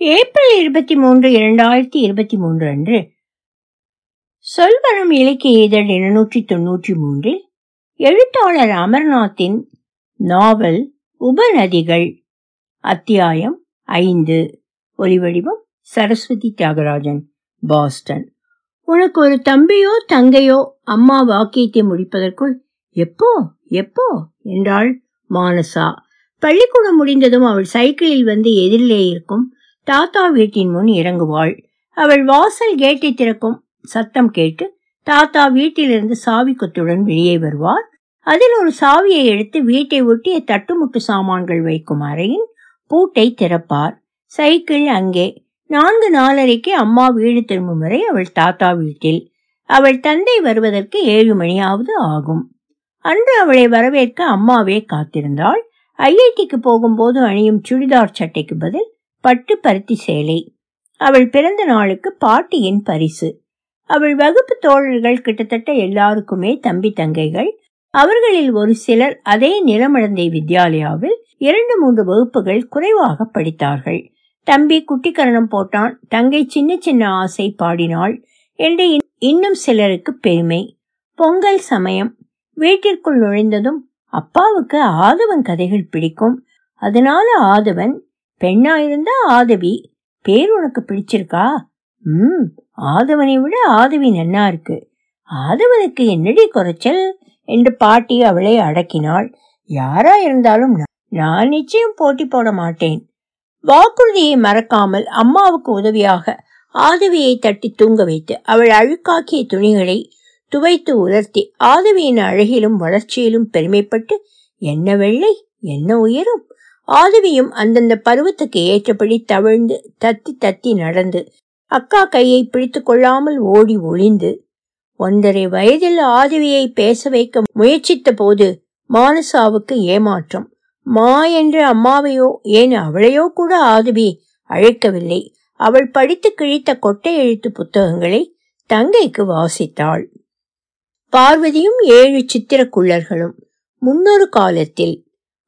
April இருபத்தி மூன்று இரண்டாயிரத்தி இருபத்தி மூன்று அன்று சொல்வரம் இலக்கிய இதழ் இருநூற்றி தொன்னூற்றி மூன்றில் எழுத்தாளர் அமர்நாத்தின் நாவல் உபநதிகள் அத்தியாயம் ஐந்து. ஒலிவடிவம் சரஸ்வதி தியாகராஜன் பாஸ்டன். உனக்கு ஒரு தம்பியோ தங்கையோ அம்மா வாக்கியத்தை முடிப்பதற்குள் எப்போ எப்போ என்றாள் மானசா. பள்ளிக்கூடம் முடிந்ததும் அவள் சைக்கிளில் வந்து எதிரிலே இருக்கும் தாத்தா வீட்டின் முன் இறங்குவாள். அவள் வாசல் கேட்டை திறக்கும் சத்தம் கேட்டு தாத்தா வீட்டிலிருந்து சாவி கொத்துடன் வெளியே வருவார். அதில் ஒரு சாவியை எடுத்து வீட்டை ஒட்டிய தட்டுமுட்டு சாமான்கள் வைக்கும் அறையின் பூட்டை திறப்பார். சைக்கிள் அங்கே. நான்கு நாலரைக்கு அம்மா வீடு திரும்பும் வரை அவள் தாத்தா வீட்டில். அவள் தந்தை வருவதற்கு ஏழு மணியாவது ஆகும். அன்று அவளை வரவேற்க அம்மாவே காத்திருந்தாள். ஐஐடிக்கு போகும்போது அணியும் சுடிதார் சட்டைக்கு பதில் பட்டு பருத்தி சேலை. அவள் பிறந்த நாளுக்கு பாட்டியின் பரிசு. அவள் வகுப்பு தோழர்கள் கிட்டத்தட்ட எல்லாருக்குமே தம்பி தங்கைகள். அவர்களில் ஒரு சிலர் அதே நிலமடந்தை வித்யாலயாவில் இரண்டு மூன்று வகுப்புகள் குறைவாக படித்தார்கள். தம்பி குட்டிக்கரணம் போட்டான். தங்கை சின்ன சின்ன ஆசை பாடினாள். என்று இன்னும் சிலருக்கு பெருமை. பொங்கல் சமயம். வீட்டிற்குள் நுழைந்ததும் அப்பாவுக்கு ஆதவன் கதைகள் பிடிக்கும். அதனால ஆதவன் பெண்ணா இருந்தா ஆதவி. பேர் உனக்கு பிடிச்சிருக்கா? ம் ஆதவனை விட ஆதவி நன்னா இருக்கு. ஆதவனுக்கு என்னடி குறைச்சல்? என்று பாட்டி அவளை அடக்கினாள். யாரா இருந்தாலும் நான் நிச்சயம் போட்டி போட மாட்டேன். வாக்குறுதியை மறக்காமல் அம்மாவுக்கு உதவியாக ஆதவியை தட்டி தூங்க வைத்து அவள் அழுக்காக்கிய துணிகளை துவைத்து உலர்த்தி ஆதவியின் அழகிலும் வளர்ச்சியிலும் பெருமைப்பட்டு என்ன வெள்ளை? என்ன உயரும்? ஆதவியும் அந்தந்த பருவத்துக்கு ஏற்றபடி தவிழ்ந்து தத்தி தத்தி நடந்து அக்கா கையை பிடித்து கொள்ளாமல் ஓடி ஒளிந்து ஒன்றரை வயதில் ஆதவியை பேச வைக்க முயற்சித்த போது மானசாவுக்கு ஏமாற்றம். மா என்று அம்மாவையோ ஏன் அவளையோ கூட ஆதவி அழைக்கவில்லை. அவள் படித்து கிழித்த கொட்டை எழுத்து புத்தகங்களை தங்கைக்கு வாசித்தாள். பார்வதியும் ஏழு சித்திரக்குள்ளர்களும் முன்னொரு காலத்தில்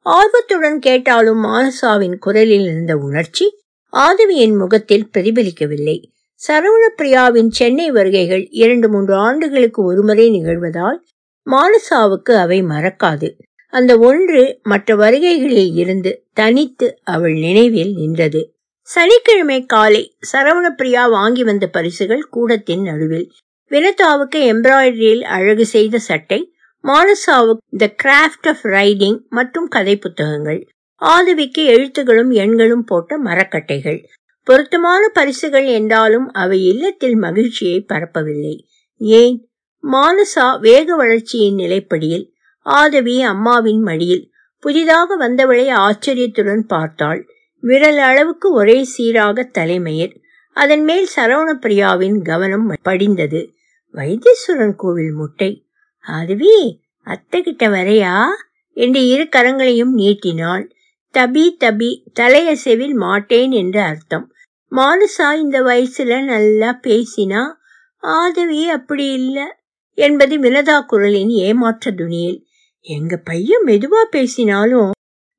ஆர்வத்துடன் கேட்டாலும் மானசாவின் குரலில் இருந்த உணர்ச்சி ஆதவியின் முகத்தில் பிரதிபலிக்கவில்லை. சரவணப்பிரியாவின் சென்னை வருகைகள் இரண்டு மூன்று ஆண்டுகளுக்கு ஒருமுறை நிகழ்வதால் மானசாவுக்கு அவை மறக்காது. அந்த ஒன்று மற்ற வருகைகளில் இருந்து தனித்து அவள் நினைவில் நின்றது. சனிக்கிழமை காலை சரவணப்பிரியா வாங்கி வந்த பரிசுகள் கூடத்தின் நடுவில். வினதாவுக்கு எம்ப்ராய்டரியில் அழகு செய்த சட்டை மானசாவுக்கு த கிராஃப்ட் ஆஃப் ரைடிங் மற்றும் கதை புத்தகங்கள் ஆதவிக்கு எழுத்துகளும் எண்களும் போட்ட மரக்கட்டைகள். பொருத்தமான பரிசுகள் என்றாலும் அவை இல்லத்தில் மகிழ்ச்சியை பரப்பவில்லை. ஏன்? மானசா வேக வளர்ச்சியின் நிலைப்படியில் ஆதவி அம்மாவின் மடியில் புதிதாக வந்தவளை ஆச்சரியத்துடன் பார்த்தாள். விரல் அளவுக்கு ஒரே சீராக தலைமையர் அதன் மேல் சரவணப்பிரியாவின் கவனம் படிந்தது. வைத்தீஸ்வரன் கோவில் முட்டை. ஆதவி அத்தை கிட்ட வரையா? என்று இரு கரங்களையும் நீட்டினாள். தபி தபி தலையசைவில் மாட்டேன் என்று அர்த்தம். மானுசா இந்த வயசுல நல்லா பேசினா ஆதவி அப்படி இல்ல என்பது வினதா குரலின் ஏமாற்ற துணியில். எங்க பையன் மெதுவா பேசினாலும்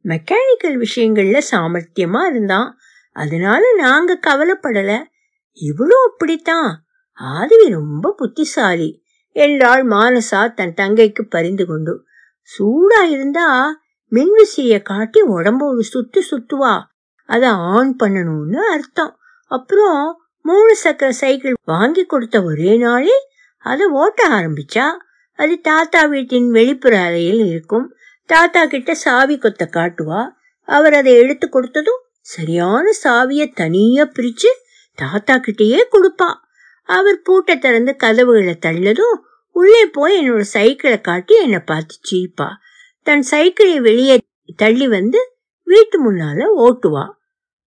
மெக்கானிக்கல் விஷயங்கள்ல சாமர்த்தியமா இருந்தான். அதனால நாங்க கவலைப்படல. இவ்வளோ அப்படித்தான். ஆதவி ரொம்ப புத்திசாலி. என்றாள் மானசா தன் தங்கைக்கு பரிந்து கொண்டு சூடா இருந்தா மின்விசிறிய காட்டி உடம்ப ஒரு சுத்து சுத்துவா அத ஆன் பண்ணணும்னு அர்த்தம். அப்புறம் மூணு சக்கர சைக்கிள் வாங்கி கொடுத்த ஒரே நாளில் அதை ஓட்ட ஆரம்பிச்சா அது தாத்தா வீட்டின் வெளிப்புற அறையில் இருக்கும். தாத்தா கிட்ட சாவி கொத்த காட்டுவா. அவர் அதை எடுத்து கொடுத்ததும் சரியான சாவிய தனியா பிரிச்சு தாத்தா கிட்டயே கொடுப்பா. அவர் பூட்டை திறந்து கதவுகளை தள்ளதும் உள்ளே போய் என்னோட சைக்கிளை காட்டி என்னை பார்த்து சீப்பா தன் சைக்கிளை வெளியே தள்ளி வந்து வீட்டு முன்னால ஓட்டுவா.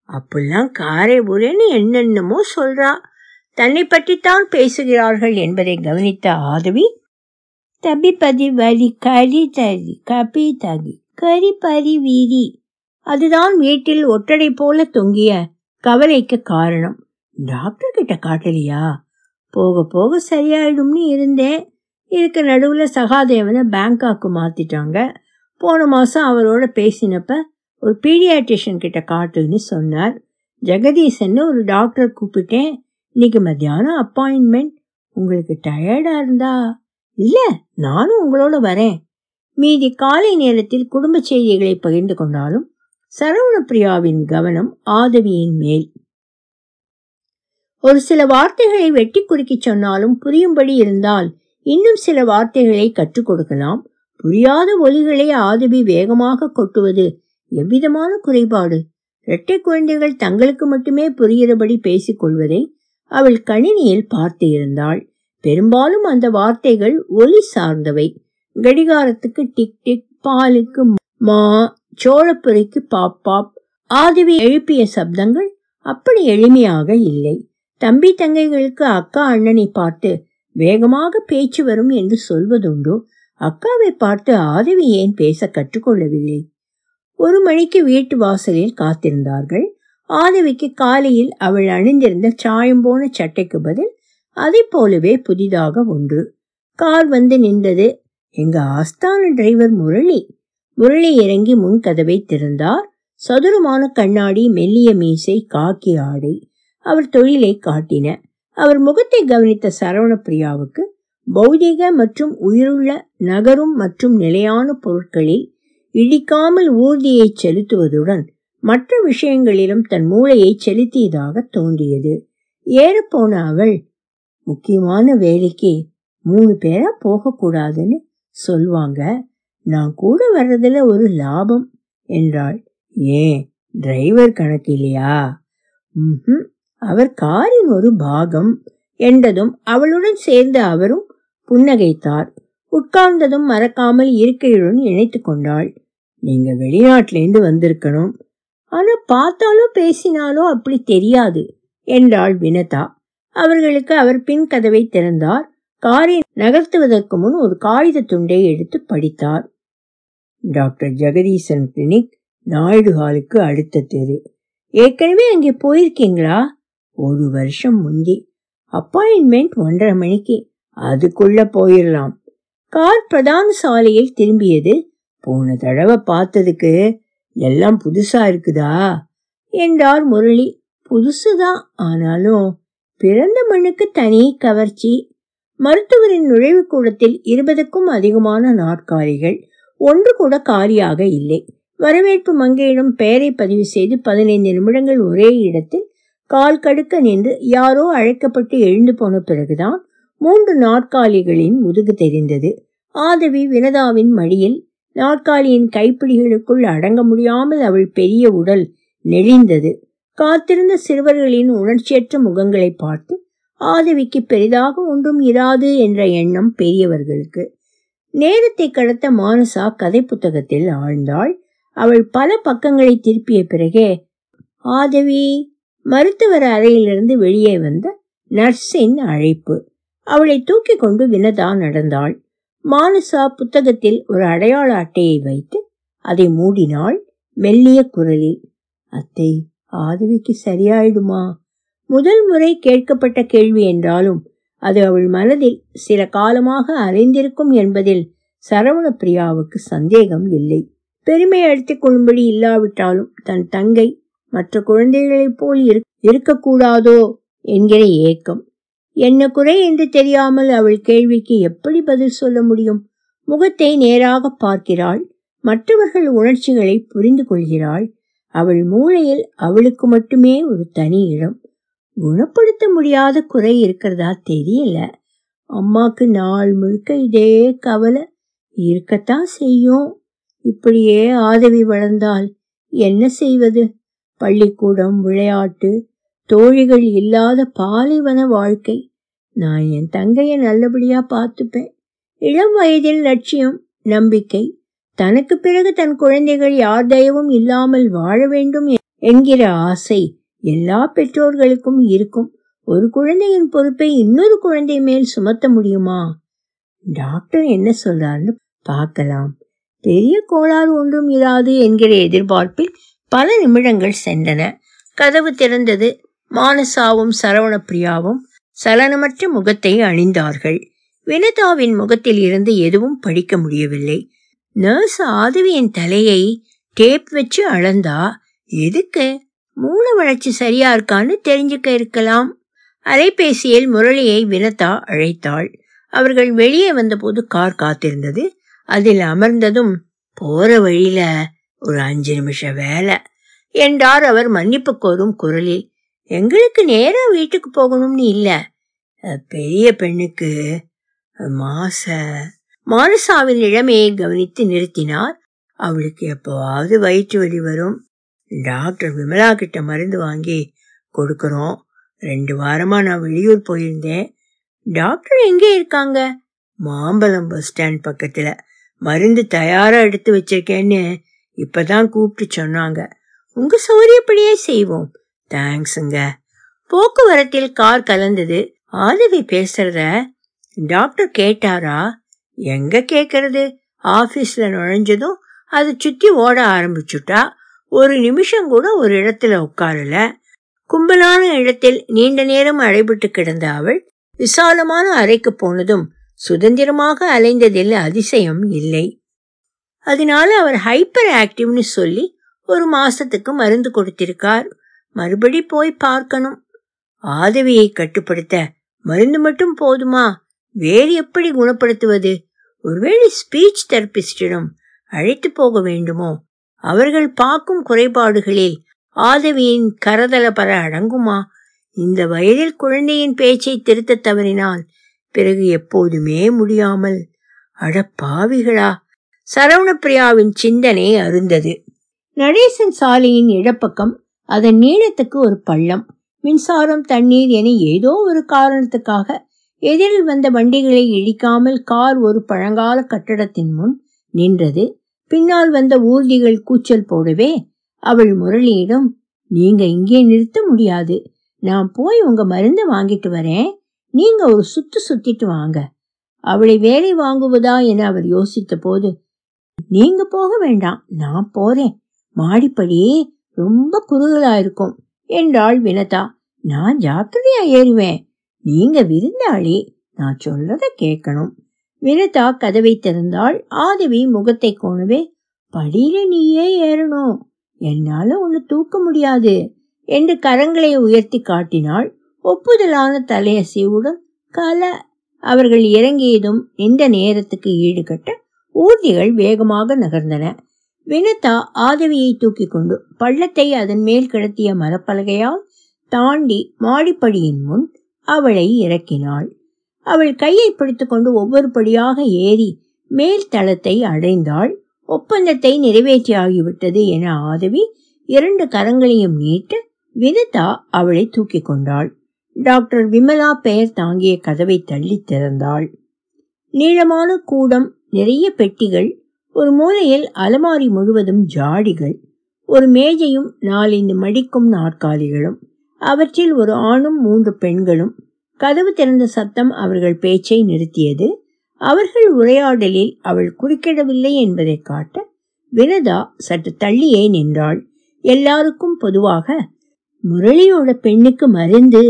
அப்படிலாம் காரை ஊரேன்னு என்னென்னமோ சொல்றா. தன்னை பற்றித்தான் பேசுகிறார்கள் என்பதை கவனித்த ஆதவி தபி பதி வலி கரி தரி கபி தகி கரி பரி வீரி. அதுதான் வீட்டில் ஒட்டடை போல தொங்கிய கவலைக்கு காரணம். டாக்டர் கிட்ட காட்டலையா? போக போக சரியாயிடும்னு இருந்தேன். இதுக்கு நடுவில் சகாதேவனை பேங்காக்கு மாற்றிட்டாங்க போன மாதம் அவரோட பேசினப்ப ஒரு பீடியாட்ரிஷியன் கிட்ட காட்டுன்னு சொன்னார். ஜெகதீசன்னு ஒரு டாக்டர் கூப்பிட்டேன். இன்னைக்கு மத்தியானம் அப்பாயின்மெண்ட் உங்களுக்கு டயர்டா இருந்தா? இல்லை நானும் உங்களோட வரேன். மீதி காலை நேரத்தில் குடும்ப செய்திகளை பகிர்ந்து கொண்டாலும் சரவணப்பிரியாவின் கவனம் ஆதவியின் மேல். ஒரு சில வார்த்தைகளை வெட்டி குறுக்கி சொன்னாலும் புரியும்படி இருந்தால் இன்னும் சில வார்த்தைகளை கற்றுக் கொடுக்கலாம். புரியாத ஒலிகளை ஆதவி வேகமாக கொட்டுவது எவ்விதமான குறைபாடு? இரட்டை குழந்தைகள் தங்களுக்கு மட்டுமே புரிகிறபடி பேசிக் கொள்வதை அவள் கணினியில் பார்த்து இருந்தாள். பெரும்பாலும் அந்த வார்த்தைகள் ஒலி சார்ந்தவை. கடிகாரத்துக்கு டிக் டிக் பாலுக்கு மா சோழப்புரைக்கு பாப் பாப் ஆதவி எழுப்பிய சப்தங்கள் அப்படி எளிமையாக இல்லை. தம்பி தங்கைகளுக்கு அக்கா அண்ணனை பார்த்து வேகமாக பேச்சு வரும் என்று சொல்வதுண்டோ அக்காவை பார்த்து ஆதவி ஏன் பேச கற்றுக்கொள்ளவில்லை? ஒரு மணிக்கு வீட்டு வாசலில் காத்திருந்தார்கள். ஆதவிக்கு காலையில் அவள் அணிந்திருந்த சாயம் போன சட்டைக்கு பதில் அதை போலவே புதிதாக ஒன்று. கார் வந்து நின்றது. எங்க ஆஸ்தான டிரைவர் முரளி. முரளி இறங்கி முன் கதவை திறந்தார். சதுரமான கண்ணாடி மெல்லிய மீசை காக்கி ஆடை அவர் தொழிலை காட்டின. அவர் முகத்தை கவனித்த சரவண பிரியாவுக்கு பௌதிக மற்றும் உயிருள்ள நகரும் மற்றும் நிலையான பொருட்களில் இடிக்காமல் ஊர்தியை செலுத்துவதுடன் மற்ற விஷயங்களிலும் தன் மூளையை செலுத்தியதாக தோன்றியது. ஏறப்போன அவள் முக்கியமான வேலைக்கு மூணு பேரா போகக்கூடாதுன்னு சொல்வாங்க. நான் கூட வர்றதுல ஒரு லாபம் என்றாள். ஏன் டிரைவர் கணக்கு இல்லையா? ம் அவர் காரின் ஒரு பாகம் என்றதும் அவளுடன் சேர்ந்து அவரும் புன்னகைத்தார். உட்கார்ந்ததும் மறக்காமல் இருக்கையுடன் இணைத்து கொண்டாள். நீங்க வெளிநாட்டிலேருந்து வந்திருக்கணும். ஆனா பார்த்தாலோ பேசினாலோ அப்படி தெரியாது என்றாள் வினதா. அவர்களுக்கு அவர் பின் கதவை திறந்தார். காரை நகர்த்துவதற்கு முன் ஒரு காகித துண்டை எடுத்து படித்தார். டாக்டர் ஜெகதீசன் கிளினிக் நாயுடு ஹாலுக்கு அடுத்த தெரு. ஏற்கனவே அங்கே போயிருக்கீங்களா? ஒரு வருஷம் முந்தி அப்பாயின்மெண்ட் ஒன்றரை மணிக்கு அதுக்குள்ள போயிடலாம் கார் பிரதான சாலையில் திரும்பியது போன தடவை பார்த்ததுக்கு எல்லாம் புதுசா இருக்குதா? என்றார் முரளி. புதுசுதான் ஆனாலும் பிறந்த மண்ணுக்கு தனி கவர்ச்சி. மருத்துவரின் நுழைவு கூடத்தில் இருபதுக்கும் அதிகமான நாற்காலிகள் ஒன்று கூட காலியாக இல்லை. வரவேற்பு மங்கையிடம் பெயரை பதிவு செய்து பதினைந்து நிமிடங்கள் ஒரே இடத்தில் கால் கடுக்க நின்று யாரோ அழைக்கப்பட்டு எழுந்து போன பிறகுதான் மூன்று நாற்காலிகளின் முதுகு தெரிந்தது. ஆதவி வினதாவின் மடியில் நாற்காலியின் கைப்பிடிகளுக்குள் அடங்க முடியாமல் அவள் பெரிய உடல் நெளிந்தது. காத்திருந்த சிறுவர்களின் உணர்ச்சியற்ற முகங்களை பார்த்து ஆதவிக்கு பெரிதாக ஒன்றும் இராது என்ற எண்ணம் பெரியவர்களுக்கு. நேரத்தை கடத்த மானசா கதை புத்தகத்தில் ஆழ்ந்தாள். அவள் பல பக்கங்களை திருப்பிய பிறகே ஆதவி மருத்துவர் அறையிலிருந்து வெளியே வந்த நர்ஸின் அழைப்பு. அவளை தூக்கி கொண்டு வினதா நடந்தாள். மானசா புத்தகத்தில் ஒரு அடையாள அட்டையை வைத்து அதை மூடினாள் மெல்லிய குரலில். அத்தை ஆதவிக்கு சரியாயிடுமா? முதல் முறை கேட்கப்பட்ட கேள்வி என்றாலும் அது அவள் மனதில் சில காலமாக அறிந்திருக்கும் என்பதில் சரவண பிரியாவுக்கு சந்தேகம் இல்லை. பெருமை அழுத்திக் கொள்ளும்படி இல்லாவிட்டாலும் தன் தங்கை மற்ற குழந்தைகளைப் போல் இருக்கக்கூடாதோ? என்கிற ஏக்கம். என்ன குறை என்று தெரியாமல் அவள் கேள்விக்கு எப்படி பதில் சொல்ல முடியும்? முகத்தை நேராக பார்க்கிறாள். மற்றவர்கள் உணர்ச்சிகளை புரிந்து கொள்கிறாள். அவள் மூளையில் அவளுக்கு மட்டுமே ஒரு தனி இடம். குணப்படுத்த முடியாத குறை இருக்கிறதா தெரியல. அம்மாக்கு நாள் முழுக்க இதே கவலை. இருக்கத்தான் செய்யும். இப்படியே ஆதவி வளர்ந்தால் என்ன செய்வது? பள்ளிக்கூடம் விளையாட்டு தோழிகள் இல்லாத பாலைவன வாழ்க்கை. நான் என் தங்கையை நல்லபடியா பார்த்துப்பேன். இளம் வயதில் லட்சியம் நம்பிக்கை. தனக்கு பிறகு தன் குழந்தைகள் யார் தயவும் இல்லாமல் வாழ வேண்டும் என்கிற ஆசை எல்லா பெற்றோர்களுக்கும் இருக்கும். ஒரு குழந்தையின் பொறுப்பை இன்னொரு குழந்தை மேல் சுமத்த முடியுமா? டாக்டர் என்ன சொல்றாருன்னு பார்க்கலாம். பெரிய கோளாறு ஒன்றும் இராது என்கிற எதிர்பார்ப்பில் பல நிமிடங்கள் சென்றன. கதவு திறந்தது. மானசாவும் சரவணப்பிரியாவும் சலனமற்ற முகத்தை அணிந்தார்கள். வினதாவின் முகத்தில் இருந்து எதுவும் படிக்க முடியவில்லை. நர்ஸ் ஆதவியின் தலையை டேப் வச்சு அளந்தா எதுக்கு? மூளை வளர்ச்சி சரியா இருக்கான்னு தெரிஞ்சுக்க இருக்கலாம். அலைபேசியில் முரளியை வினதா அழைத்தாள். அவர்கள் வெளியே வந்தபோது கார் காத்திருந்தது. அதில் அமர்ந்ததும் போற வழியில ஒரு அஞ்சு நிமிஷம் வேலை. என்றார் அவர் மன்னிப்பு கோரும் குரலில். எங்களுக்கு நேரா வீட்டுக்கு போகணும்னு இல்ல. பெரிய பெண்ணுக்கு மாச. மானசாவின் இளமையை கவனித்து நிறுத்தினார். அவளுக்கு எப்போவாவது வயிற்று வலி வரும். டாக்டர் விமலா கிட்ட மருந்து வாங்கி கொடுக்கறோம். ரெண்டு வாரமா நான் வெளியூர் போயிருந்தேன். டாக்டர் எங்கே இருக்காங்க? மாம்பலம் பஸ் ஸ்டாண்ட் பக்கத்துல. மருந்து தயாரா எடுத்து வச்சிருக்கேன்னு இப்பதான் கூப்பிட்டு சொன்னாங்க. உங்க சௌரியப்படியே செய்வோம். தேங்க்ஸுங்க போக்குவரத்தில் கார் கலந்தது. ஆதவி பேசுறத? டாக்டர் கேட்டாரா? எங்க கேக்குறது? ஆபீஸ்ல நுழைஞ்சதும் அதை சுத்தி ஓட ஆரம்பிச்சுட்டா. ஒரு நிமிஷம் கூட ஒரு இடத்துல உட்காரல. கும்பலான இடத்தில் நீண்ட நேரம் அடைபட்டு கிடந்த அவள் விசாலமான அறைக்கு போனதும் சுதந்திரமாக அலைந்ததில் அதிசயம் இல்லை. அதனால அவர் ஹைப்பர் ஆக்டிவ்னு சொல்லி ஒரு மாசத்துக்கு மருந்து கொடுத்திருக்கார். மறுபடி போய் பார்க்கணும். ஆதவியை கட்டுப்படுத்த மருந்து மட்டும் போதுமா? வேறு எப்படி குணப்படுத்துவது? ஒருவேளை ஸ்பீச் தெரபிஸ்டிடம் அழைத்து போக வேண்டுமோ? அவர்கள் பார்க்கும் குறைபாடுகளில் ஆதவியின் கரதலபர அடங்குமா? இந்த வயதில் குழந்தையின் பேச்சை திருத்த தவறினால் பிறகு எப்போதுமே முடியாமல். அட பாவிகளா சரவணப்பிரியாவின் சிந்தனை அருந்தது. நடேசன் சாலையின் இடப்பக்கம் அதன் நீளத்துக்கு ஒரு பள்ளம். மின்சாரம் தண்ணீர் என ஏதோ ஒரு காரணத்துக்காக எதிரில் வந்த வண்டிகளை இடிக்காமல் கார் ஒரு பழங்கால கட்டடத்தின் முன் நின்றது. பின்னால் வந்த ஊர்திகள் கூச்சல் போடவே அவள் முரளியிடம் நீங்க இங்கே நிறுத்த முடியாது. நான் போய் உங்க மருந்து வாங்கிட்டு வரேன். நீங்க ஒரு சுத்து சுத்திட்டு வாங்க. அவளை வேலை வாங்குவதா என அவர் யோசித்த போது நீங்க போக வேண்டாம் நான் போறேன். மாடிப்படி ரொம்ப குறுகலா இருக்கும் என்றாள் வினதா. நான் ஜாக்கிரதையா ஏறுவேன். நீங்க விருந்தாளி நான் சொல்றத கேட்கணும். வினதா கதவை திறந்தாள். ஆதவி முகத்தை கோணவே படியில நீயே ஏறணும். என்னால உன்னை தூக்க முடியாது என்று கரங்களை உயர்த்தி காட்டினாள். ஒப்புதலான தலையசைவுடன் கல. அவர்கள் இறங்கியதும் இந்த நேரத்துக்கு ஈடுகட்ட ஊர்திகள் வேகமாக நகர்ந்தன. வினதா ஆதவியை தூக்கி கொண்டு பள்ளத்தை அதன் மேல் கிடத்திய மரப்பலகையால் தாண்டி மாடிப்படியின் முன் அவளை இறக்கினாள். அவள் கையை பிடித்துக்கொண்டு ஒவ்வொரு படியாக ஏறி மேல் தளத்தை அடைந்தாள். ஒப்பந்தத்தை நிறைவேற்றியாகிவிட்டது என ஆதவி இரண்டு கரங்களையும் நீட்டு வினதா அவளை தூக்கி கொண்டாள் டாக்டர் விமலா பெயர் தாங்கிய கதவை தள்ளி திறந்தாள். நீளமான கூடம் நிறைய பெட்டிகள் ஒரு மூலையில் அலமாரி முழுவதும் ஜாடிகள் ஒரு மேஜையும் நாலைந்து மடிக்கும் நாற்காலிகளும் அவற்றில் ஒரு ஆணும் மூன்று பெண்களும். கதவு திறந்த சத்தம் அவர்கள் பேச்சை நிறுத்தியது. அவர்கள் உரையாடலில் அவள் குறுக்கிடவில்லை என்பதை காட்ட வினதா சற்று தள்ளியே நின்றாள். எல்லாருக்கும் பொதுவாக முரளியோட பெண்ணுக்கு மருந்து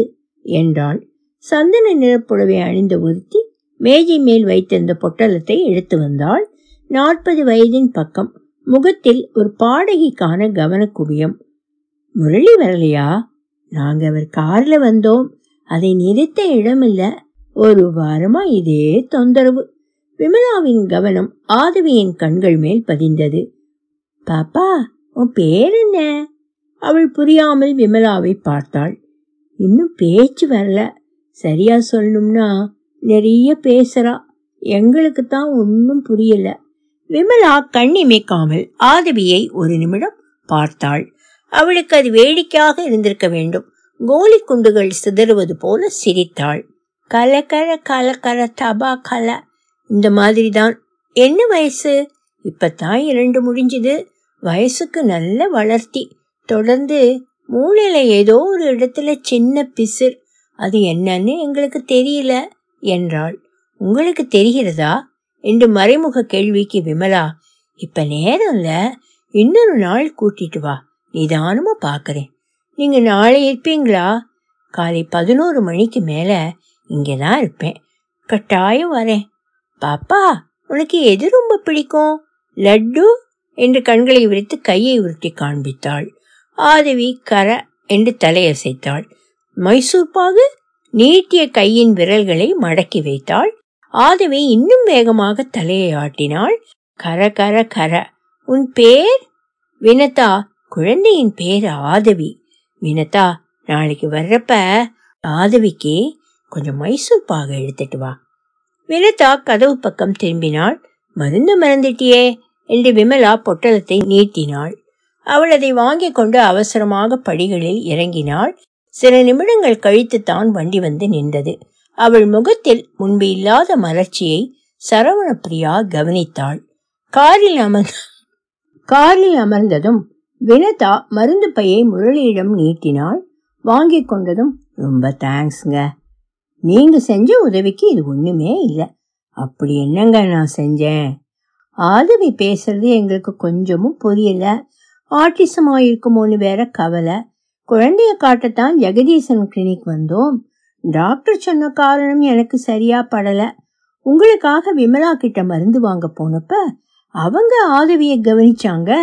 என்றாள். சந்தன நிறப்புடவை அணிந்த ஒருத்தி மேஜை மேல் வைத்திருந்த பொட்டலத்தை எடுத்து வந்தாள். நாற்பது வயதின் பக்கம் முகத்தில் ஒரு பாடகிக்கான கவனக்குவியம். முரளி வரலையா? நாங்க அவர் கார்ல வந்தோம். அதை நிறுத்த இடமில்ல. ஒரு வாரமா இதே தொந்தரவு. விமலாவின் கவனம் ஆதவியின் கண்கள் மேல் பதிந்தது. பாப்பா உன் பேர் என்ன? அவள் புரியாமல் விமலாவை பார்த்தாள். இன்னும் பேச்சு வரல. சரியா சொல்லணும்னா நிறைய பேசுறா. எங்களுக்கு தான் ஒன்றும் புரியல. விமலா கண்ணிமைக்காமல் ஆதவியை ஒரு நிமிடம் பார்த்தாள். அவளுக்கு அது வேடிக்கையாக இருந்திருக்க வேண்டும். கோலி குண்டுகள் சிதறுவது போல சிரித்தாள். கலக்கர கலக்கர தபா கல. இந்த மாதிரி தான் என்ன வயசு? இப்பத்தான் இரண்டு முடிஞ்சது. வயசுக்கு நல்ல வளர்த்தி. தொடர்ந்து மூளையில ஏதோ ஒரு இடத்துல சின்ன பிசிர் அது என்னன்னு எங்களுக்கு தெரியல. என்றாள். உங்களுக்கு தெரிகிறதா? என்று மறைமுக கேள்விக்கு விமலா இப்ப நேரம் இல்ல இன்னொரு நாள் கூட்டிட்டு வா நிதானமா பாக்குறேன். நீங்க நாளை இருப்பீங்களா? காலை பதினோரு மணிக்கு மேல இங்கதான் இருப்பேன். கட்டாயம் வரேன். பாப்பா உனக்கு எது ரொம்ப பிடிக்கும்? லட்டு? என்று கண்களை விரித்து கையை உருட்டி காண்பித்தாள். ஆதவி கர என்று தலையசைத்தாள். மைசூர் பாகு நீட்டிய கையின் விரல்களை மடக்கி வைத்தாள். ஆதவி இன்னும் வேகமாக தலையை ஆட்டினாள். கர கர கர. உன் பேர்? வினதா. குழந்தையின் பேர் ஆதவி. வினதா நாளைக்கு வர்றப்ப ஆதவிக்கு கொஞ்சம் மைசூர் பாக எடுத்துட்டு வா. வினதா கதவு பக்கம் திரும்பினாள். மருந்து மறந்துட்டியே என்று விமலா பொட்டலத்தை நீட்டினாள். அவள் அதை வாங்கிக் கொண்டு அவசரமாக படிகளில் இறங்கினாள். சில நிமிடங்கள் கழித்து தான் வண்டி வந்து நின்றது. அவள் முகத்தில் முன்பு இல்லாத மலர்ச்சியை சரவணப்பிரியா கவனித்தாள். காரில் அமர்ந்த காரில் அமர்ந்ததும் வினதா மருந்து பையை முரளியிடம் நீட்டினாள். வாங்கி கொண்டதும் ரொம்ப தேங்க்ஸ்ங்க. நீங்க செஞ்ச உதவிக்கு இது ஒண்ணுமே இல்லை. அப்படி என்னங்க நான் செஞ்சேன்? ஆதவி பேசுறது எங்களுக்கு கொஞ்சமும் புரியல. ஆட்டிசமா இருக்குமோன்னு வேற கவலை. குழந்தைய காட்டத்தான் ஜெகதீசன் கிளினிக் வந்தோம். டாக்டர் சொன்ன காரணம் எனக்கு சரியா படல. உங்களுக்காக விமலா கிட்ட மருந்து வாங்க போனப்ப அவங்க ஆதவியை கவனிச்சாங்க.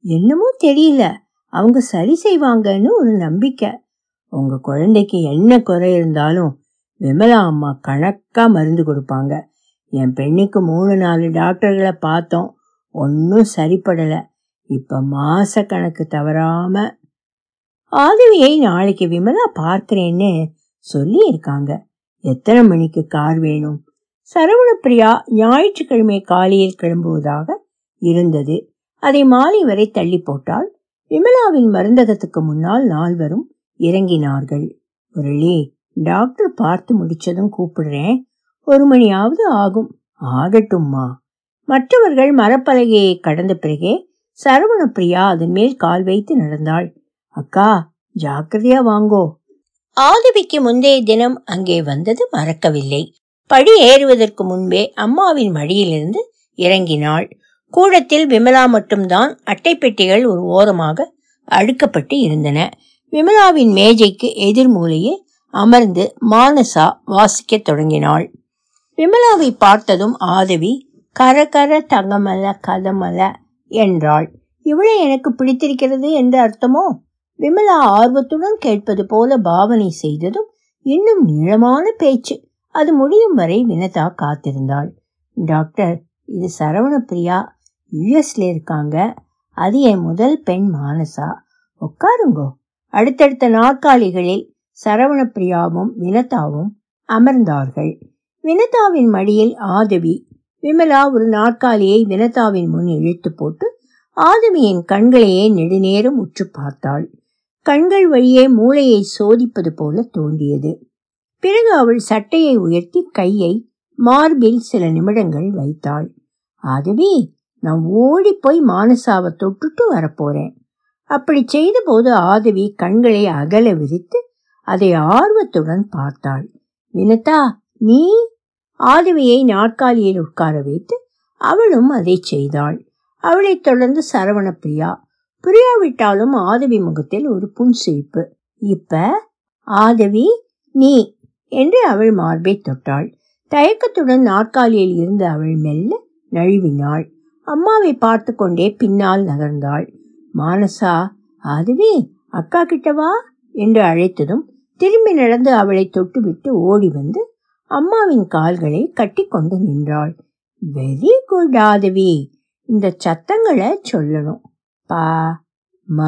என்னமோ தெரியல. அவங்க சரி செய்வாங்கன்னு ஒரு நம்பிக்கை. உங்க குழந்தைக்கு என்ன குறை இருந்தாலும் விமலா அம்மா கணக்கா மருந்து கொடுப்பாங்க. என் பெண்ணுக்கு மூணு நாலு டாக்டர்களை பார்த்தோம். ஒன்றும் சரிப்படலை. இப்போ மாச கணக்கு ஆதவியை நாளைக்கு விமலா பார்க்கிறேன்னு சொல்லி இருக்காங்க எத்தனை மணிக்கு கார் வேணும்? சரவணப்பிரியா ஞாயிற்றுக்கிழமை காலையில் கிளம்புவதாக இருந்தது. அதை மாலை வரை தள்ளி போட்டால் விமலாவின் மருந்தகத்துக்கு முன்னால் நால்வரும் இறங்கினார்கள். முரளி டாக்டர் பார்த்து முடிச்சதும் கூப்பிடுறேன். ஒரு மணியாவது ஆகும். ஆகட்டும்மா. மற்றவர்கள் மரப்பலகையை கடந்த பிறகே சரவணப்பிரியா அதன் மேல் கால் வைத்து நடந்தாள். அக்கா ஜாக்கிரதையா வாங்கோ. ஆதவிக்கு முந்தைய தினம் அங்கே வந்தது மறக்கவில்லை. படி ஏறுவதற்கு முன்பே அம்மாவின் மடியிலிருந்து இறங்கினாள். கூடத்தில் விமலா மட்டும்தான் அட்டை பெட்டிகள் ஒரு ஓரமாக அடுக்கப்பட்டு இருந்தன. விமலாவின் மேஜைக்கு எதிர்மூலையே அமர்ந்து மானசா வாசிக்கத் தொடங்கினாள். விமலாவை பார்த்ததும் ஆதவி கர கர தங்கமல கதமல என்றாள். இவளை எனக்கு பிடித்திருக்கிறது என்று அர்த்தமோ? விமலா ஆர்வத்துடன் கேட்பது போல பாவனை செய்ததும் இன்னும் நீளமான பேச்சு. அது முடியும் வரை வினதா காத்திருந்தாள். டாக்டர் இது சரவணப்பிரியா யுஎஸ்ல இருக்காங்க. அது என் முதல் பெண் மானசா. உட்காருங்கோ. அடுத்தடுத்த நாற்காலிகளில் சரவணப்பிரியாவும் வினதாவும் அமர்ந்தார்கள். வினதாவின் மடியில் ஆதவி. விமலா ஒரு நாற்காலியை வினதாவின் முன் இழுத்து போட்டு ஆதவியின் கண்களையே நெடுநேரம் உற்று பார்த்தாள். கண்கள் வழியே மூளையை சோதிப்பது போல தோன்றியது. பிறகு அவள் சட்டையை உயர்த்தி கையை மார்பில் சில நிமிடங்கள் வைத்தாள். ஆதவி நான் ஓடி போய் மானசாவை தொட்டுட்டு வரப்போறேன். அப்படி செய்தபோது ஆதவி கண்களை அகல விரித்து அதை ஆர்வத்துடன் பார்த்தாள். வினதா நீ? ஆதவியை நாற்காலியில் உட்கார வைத்து அவளும் அதை செய்தாள். அவளைத் தொடர்ந்து சரவணப்பிரியா புரியாவிட்டாலும் ஆதவி முகத்தில் ஒரு புன்சிரிப்பு. இப்ப ஆதவி நீ என்று அவள் மார்பை தொட்டாள். தயக்கத்துடன் நாற்காலியில் இருந்து அவள் மெல்ல நழுவினாள். அம்மாவை பார்த்து கொண்டே பின்னால் நகர்ந்தாள். மானசா ஆதவி அக்கா கிட்டவா என்று அழைத்ததும் திரும்பி நடந்து அவளை தொட்டுவிட்டு ஓடி வந்து அம்மாவின் கால்களை கட்டிக்கொண்டு நின்றாள். Very good Aadhavi. இந்த சத்தங்களை சொல்லணும். பா ம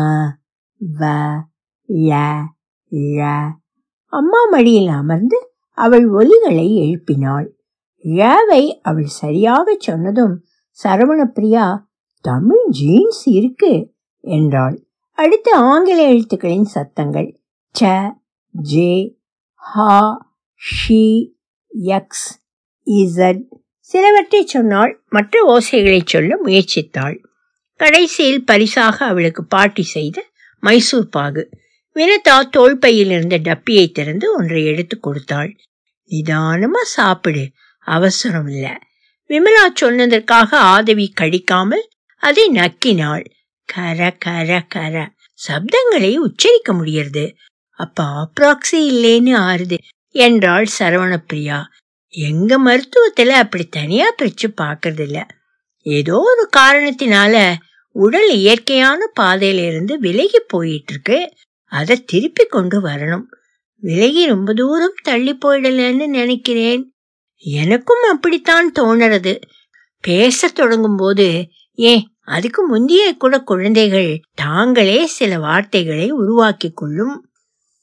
வ ல ழ அம்மா மடியில் அமர்ந்து அவள் ஒலிகளை எழுப்பினாள். ழவை அவள் சரியாக சொன்னதும் சரவணப்பிரியா தமிழ் ஜீன்ஸ் இருக்கு என்றாள். அடுத்து ஆங்கில எழுத்துக்களின் சத்தங்கள் ச ஜே ஹா ஷி எக்ஸ் இசட் சிலவற்றை சொன்னாள். மற்ற ஓசைகளை சொல்ல முயற்சித்தாள். கடைசியில் பரிசாக அவளுக்கு பாட்டி செய்த மைசூர் பாகு. வினதா தோள்பையில் இருந்த டப்பியை திறந்து ஒன்றை எடுத்து கொடுத்தாள். நிதானமா சாப்பிடு அவசரம் இல்ல. விமலா சொன்னதற்காக ஆதவி கடிக்காமல் அதை நக்கினாள். கர கர கர. சப்தங்களை உச்சரிக்க முடியறது. அப்ப ஆப்ராக்சி இல்லேன்னு ஆறுது என்றாள் சரவணப்பிரியா. எங்க மருத்துவத்துல அப்படி தனியா பிரிச்சு பாக்குறது இல்ல ஏதோ ஒரு காரணத்தினால உடல் இயற்கையான பாதையிலிருந்து விலகி போயிட்டு இருக்கு அதை திருப்பி கொண்டு வரணும். விலகி ரொம்ப தூரம் தள்ளி போயிடலன்னு நினைக்கிறேன். எனக்கும் அப்படித்தான் தோணுறது. பேச தொடங்கும் போது ஏன் அதுக்கு முந்தைய கூட குழந்தைகள் தாங்களே சில வார்த்தைகளை உருவாக்கி கொள்ளும்.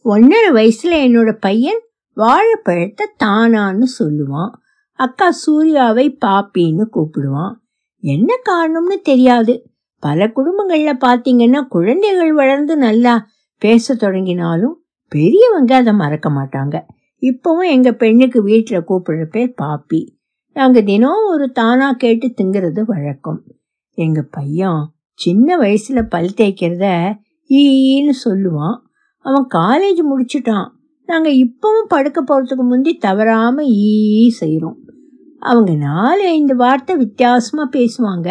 ஒன்னரை வயசுல என்னோட பையன் வாழைப்பழத்தை தானான்னு சொல்லுவான். அக்கா சூர்யாவை பாப்பின்னு கூப்பிடுவான். என்ன காரணம்னு தெரியாது. பல குடும்பங்கள்ல பாத்தீங்கன்னா குழந்தைகள் வளர்ந்து நல்லா பேச தொடங்கினாலும் பெரியவங்க அதை மறக்க மாட்டாங்க. இப்பவும் எங்க பெண்ணுக்கு வீட்டுல கூப்பிடுற பேர் பாப்பி. நாங்க தினம் ஒரு தானா கேட்டு திங்கிறது வழக்கம். எங்க பையன் சின்ன வயசுல பல் தேய்க்கிறத ஈன்னு சொல்லுவான். அவன் காலேஜ் முடிச்சிட்டான். நாங்க இப்பவும் படுக்க போறதுக்கு முந்தி தவறாம ஈ செய்கிறோம் அவங்க நாலு ஐந்து வார்த்தை வித்தியாசமா பேசுவாங்க.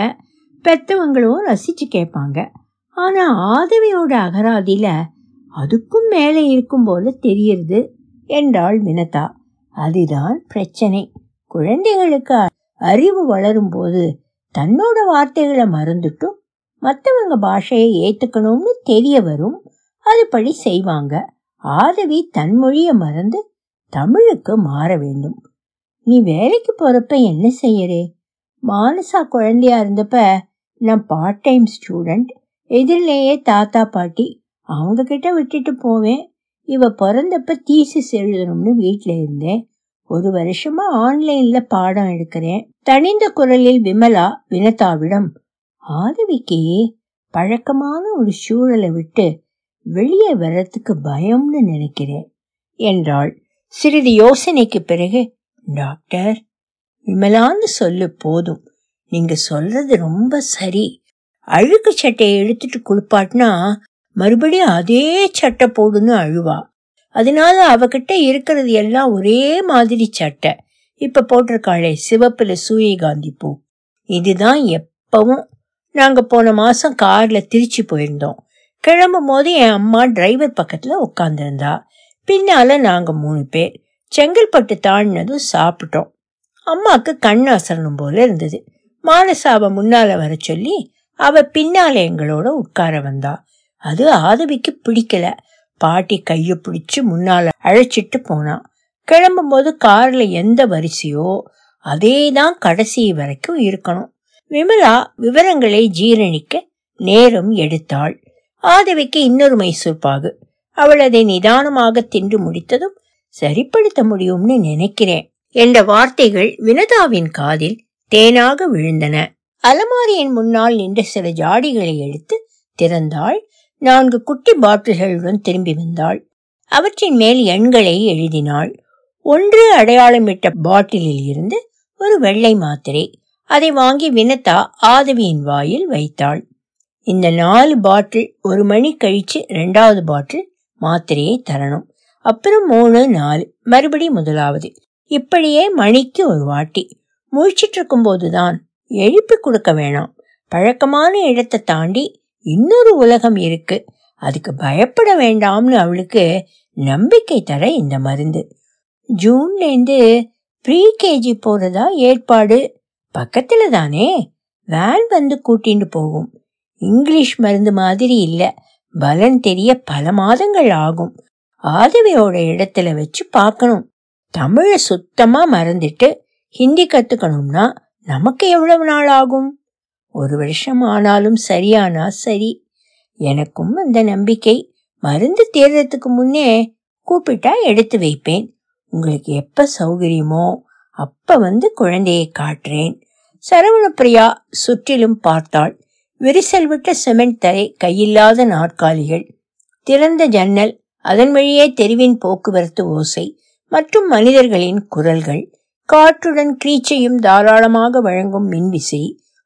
பெத்தவங்களும் ரசிச்சு கேட்பாங்க. ஆனா ஆதவியோட அகராதியில அதுக்கும் மேலே இருக்கும் போல தெரியுது என்றாள் வினதா. அதுதான் பிரச்சனை. குழந்தைகளுக்கு அறிவு வளரும் போது தன்னோட வார்த்தைகளை மறந்துட்டும் மற்றவங்க பாஷையை ஏத்துக்கணும்னு தெரிய வரும். அதுபடி செய்வாங்க. ஆதவி தன் மொழியை மறந்து தமிழுக்கு மாற வேண்டும். நீ வேலைக்கு போறப்ப என்ன செய்யறே? மானசா குழந்தையா இருந்தப்ப நான் பார்ட் டைம் ஸ்டூடெண்ட் எதிரிலேயே தாத்தா பாட்டி அவங்க கிட்ட விட்டுட்டு போவேன். இவ பிறந்தப்ப தீசிஸ் எழுதணும்னு வீட்டில் இருந்தேன். ஒரு வருஷமா ஆன்லைன்ல பாடம் எடுக்கிறேன். தனிந்த குரலில் விமலா வினதாவிடம் ஆதவிக்கு பழக்கமான ஒரு சூழலை விட்டு வெளியே வர்றதுக்கு பயம்னு நினைக்கிறேன் என்றாள். சிறிது யோசனைக்கு பிறகு டாக்டர் விமலான்னு சொல்லு போதும். நீங்க சொல்றது ரொம்ப சரி. அழுக்கு சட்டையை எடுத்துட்டு குளிப்பாட்டினா மறுபடியும் அதே சட்டை போடுன்னு அழுவா. அதனால அவகிட்ட இருக்கிறது எல்லாம் ஒரே மாதிரி சட்டை. இப்ப போட்டிருக்காளே சிவப்புல சூரியகாந்தி பூ. இதுதான் எப்பவும். நாங்க போன மாசம் கார்ல திருச்சி போயிருந்தோம். கிளம்பும் போது என் அம்மா டிரைவர் பக்கத்துல உட்காந்துருந்தா பின்னால நாங்க மூணு பேர். செங்கல்பட்டு தாண்டினதும் சாப்பிட்டோம். அம்மாக்கு கண் அசரணும் போல இருந்தது. மானசாவை முன்னால வர சொல்லி அவ பின்னால எங்களோட உட்கார வந்தா. அது ஆதவிக்கு பிடிக்கல. பாட்டி கைய பிடிச்சு முன்னால அழைச்சிட்டு போனான் கிளம்பும் போது கார்ல எந்த வரிசையோ அதே தான் கடைசி வரைக்கும் இருக்கணும். விமலா விவரங்களை ஜீரணிக்க நேரம் எடுத்தாள். ஆதவிக்கு இன்னொரு மைசூர் பாகு. அவள் அதை நிதானமாக தின்று முடித்ததும் சரிப்படுத்த முடியும்னு நினைக்கிறேன் என்ற வார்த்தைகள் வினதாவின் காதில் தேனாக விழுந்தன. அலமாரியின் முன்னால் நின்ற சில ஜாடிகளை எடுத்து திறந்தாள். நான்கு குட்டி பாட்டில்களுடன் திரும்பி வந்தாள். அவற்றின் மேல் எண்களை எழுதினாள். ஒன்று அடையாளமிட்ட பாட்டிலில் இருந்து ஒரு வெள்ளை மாத்திரை. அதை வாங்கி வினதா ஆதவியின் வாயில் வைத்தாள். இந்த நாலு பாட்டில் ஒரு மணி கழிச்சு ரெண்டாவது பாட்டில் மாத்திரையை தரணும். அப்புறம் மூணு நாலு மறுபடி முதலாவது. இப்படியே மணிக்கு ஒரு வாட்டி. முழிச்சிட்டு இருக்கும் போதுதான் எழுப்பி கொடுக்க வேணாம். பழக்கமான இடத்தை தாண்டி இன்னொரு உலகம் இருக்கு. அதுக்கு பயப்பட வேண்டாம்னு அவளுக்கு நம்பிக்கை தர இந்த மருந்து. ஜூன்லேருந்து ப்ரீ கேஜி போறதா ஏற்பாடு? பக்கத்துல தானே வேன் வந்து கூட்டிட்டு போகும். இங்கிலீஷ் மருந்து மாதிரி இல்ல. பலன் தெரிய பல மாதங்கள் ஆகும். ஆதவியோட இடத்துல வச்சு பார்க்கணும். தமிழ சுத்தமா மறந்துட்டு ஹிந்தி கத்துக்கணும்னா நமக்கு எவ்வளவு நாள் ஆகும்? ஒரு வருஷம் ஆனாலும் சரியானா சரி. எனக்கும் அந்த நம்பிக்கை. மருந்து தேர்றதுக்கு முன்னே கூப்பிட்டா எடுத்து வைப்பேன். உங்களுக்கு எப்ப சௌகரியமோ அப்ப வந்து குழந்தையை காட்டுறேன். சரவணப்பிரியா சுற்றிலும் பார்த்தாள். விரிசல் விட்ட சிமெண்ட் தரை கையில்லாத நாற்காலிகள். திறந்த ஜன்னல். அதன் வழியே தெருவின் போக்குவரத்து ஓசை. மற்றும் மனிதர்களின் குரல்கள். காற்றுடன் கிரீச்சையும் தாராளமாக வழங்கும் மின்விசை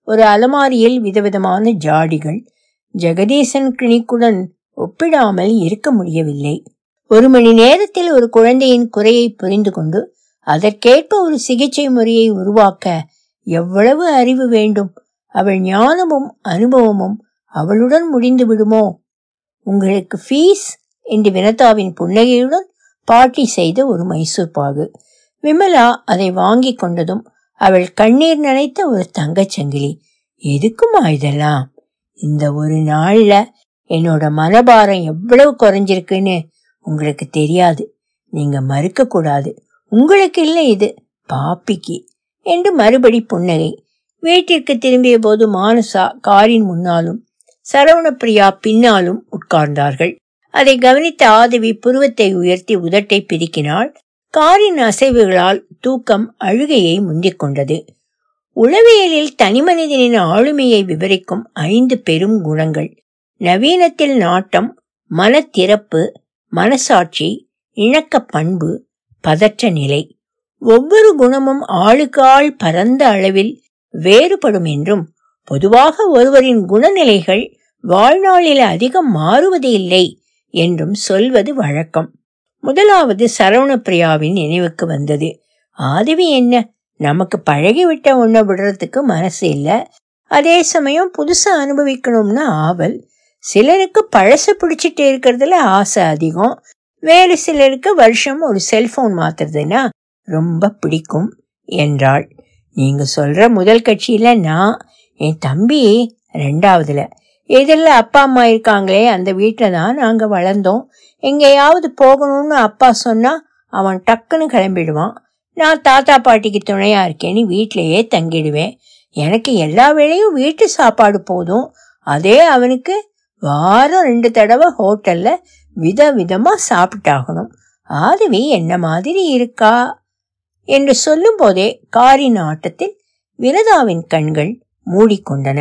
ஒரு அலமாரியில் விதவிதமான ஜாடிகள் ஜெகதீசன் கிளினிக்குடன் ஒப்பிடாமல் இருக்க முடியவில்லை. ஒரு மணி நேரத்தில் ஒரு குழந்தையின் குறையை புரிந்து கொண்டு அதற்கேற்ப ஒரு சிகிச்சை முறையை உருவாக்க எவ்வளவு அறிவு வேண்டும்? அவள் ஞானமும் அனுபவமும் அவளுடன் முடிந்து விடுமோ? உங்களுக்கு ஃபீஸ் என்று வினதாவின் புன்னகையுடன் பாட்டி செய்த ஒரு மைசூர் பாகு. விமலா அதை வாங்கி கொண்டதும் அவள் கண்ணீர் நினைத்த ஒரு தங்கச் சங்கிலி. எதுக்குமா இதெல்லாம்? இந்த ஒரு நாள்ல என்னோட மனபாரம் எவ்வளவு குறைஞ்சிருக்குன்னு உங்களுக்கு தெரியாது. நீங்க மறுக்க கூடாது. உங்களுக்கு இல்லை இது பாப்பிக்கு என்று மறுபடி புன்னகை. வீட்டிற்கு திரும்பிய போது மானசா காரின் முன்னாலும் சரவணப்பிரியா பின்னாலும் உட்கார்ந்தார்கள். அதை கவனித்த ஆதவி புருவத்தை உயர்த்தி உதட்டை பிரிக்கினாள் காரின் அசைவுகளால் தூக்கம் அழுகையை முந்திக் கொண்டது. உளவியலில் தனிமனிதனின் ஆளுமையை விவரிக்கும் ஐந்து பெரும் குணங்கள். நவீனத்தில் நாட்டம் மனத்திறப்பு மனசாட்சி இணக்க பண்பு பதற்ற நிலை. ஒவ்வொரு குணமும் ஆளுக்கு ஆள் பரந்த அளவில் வேறுபடும் என்றும் பொதுவாக ஒருவரின் குணநிலைகள் வாழ்நாளில் அதிகம் மாறுவது இல்லை என்றும் சொல்வது வழக்கம். முதலாவது சரவணப்பிரியாவின் நினைவுக்கு வந்தது. ஆதவி என்ன? நமக்கு பழகிவிட்ட ஒன்றை விடுறதுக்கு மனசு இல்லை. அதே சமயம் புதுசாக அனுபவிக்கணும்னு ஆவல். சிலருக்கு பழச பிடிச்சிட்டு இருக்கிறதுல ஆசை அதிகம். வேறு சிலருக்கு வருஷம் ஒரு செல்போன் மாத்துறதுன்னா ரொம்ப பிடிக்கும் என்றாள். நீங்கள் சொல்கிற முதல் கட்சியில் நான். என் தம்பி ரெண்டாவதுல. எதிரில் அப்பா அம்மா இருக்காங்களே அந்த வீட்டில் தான் நாங்கள் வளர்ந்தோம். எங்கேயாவது போகணும்னு அப்பா சொன்னால் அவன் டக்குன்னு கிளம்பிடுவான். நான் தாத்தா பாட்டிக்கு துணையாக இருக்கேன்னு வீட்டிலையே தங்கிடுவேன் எனக்கு எல்லா வேளையும் வீட்டு சாப்பாடு போதும். அதே அவனுக்கு வாரம் ரெண்டு தடவை ஹோட்டலில் வித விதமாக சாப்பிட்டாகணும். ஆதவி என்ன மாதிரி இருக்கா? என்று சொல்லும்போதே காரின் ஆட்டத்தில் விரதாவின் கண்கள் மூடிக்கொண்டன.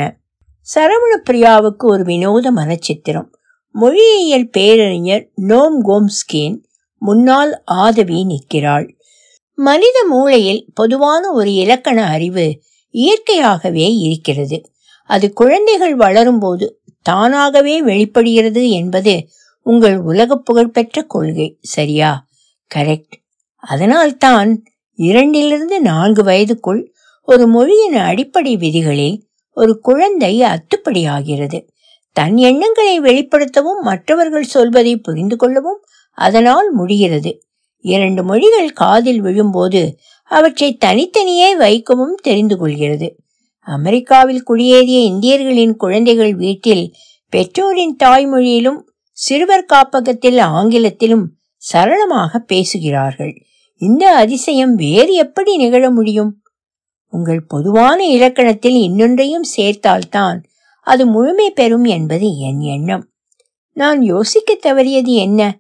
சரவண பிரியாவுக்கு ஒரு வினோத மனச்சித்திரம். மொழியியல் பேரறிஞர் நோம் கோம்ஸ்கின் முன்னால் ஆதவி நிற்கிறாள். மனித மூளையில் பொதுவான ஒரு இலக்கண அறிவு இயற்கையாகவே இருக்கிறது. அது குழந்தைகள் வளரும்போது தானாகவே வெளிப்படுகிறது என்பது உங்கள் உலக புகழ்பெற்ற கொள்கை சரியா? கரெக்ட். அதனால்தான் இரண்டிலிருந்து நான்கு வயதுக்குள் ஒரு மொழியின் அடிப்படை விதிகளில் ஒரு குழந்தை அத்துப்படியாகிறது. தன் எண்ணங்களை வெளிப்படுத்தவும் மற்றவர்கள் சொல்வதை புரிந்து கொள்ளவும் அதனால் முடிகிறது. இரண்டு மொழிகள் காதில் விழும்போது அவற்றை தனித்தனியே வைக்கவும் தெரிந்து கொள்கிறது. அமெரிக்காவில் குடியேறிய இந்தியர்களின் குழந்தைகள் வீட்டில் பெற்றோரின் தாய்மொழியிலும் சிறுவர் காப்பகத்தில் ஆங்கிலத்திலும் சரளமாக பேசுகிறார்கள். இந்த அதிசயம் வேறு எப்படி நிகழ முடியும்? உங்கள் பொதுவான இலக்கணத்தில் இன்னொன்றையும் சேர்த்தால்தான் அது முழுமை பெறும் என்பது என் எண்ணம். நான் யோசிக்க தவறியது என்ன?